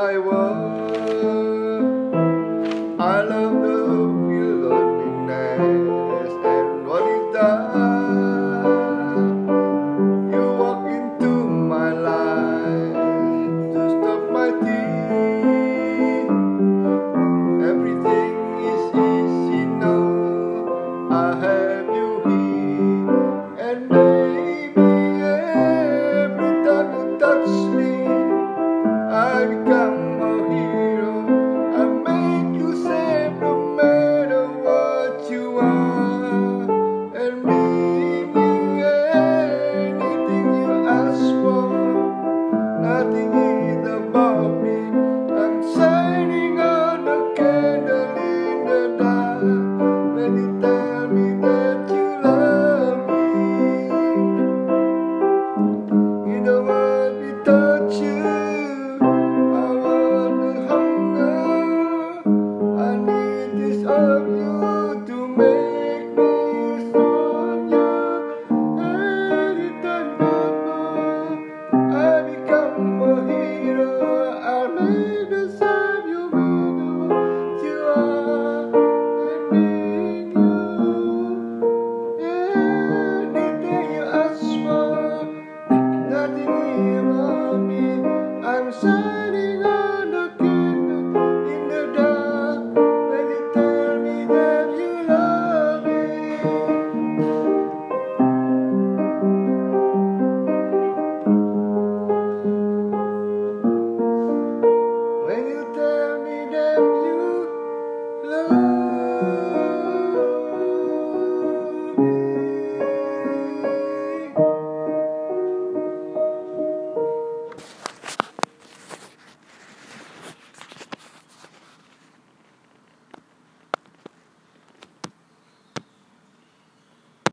I was. I love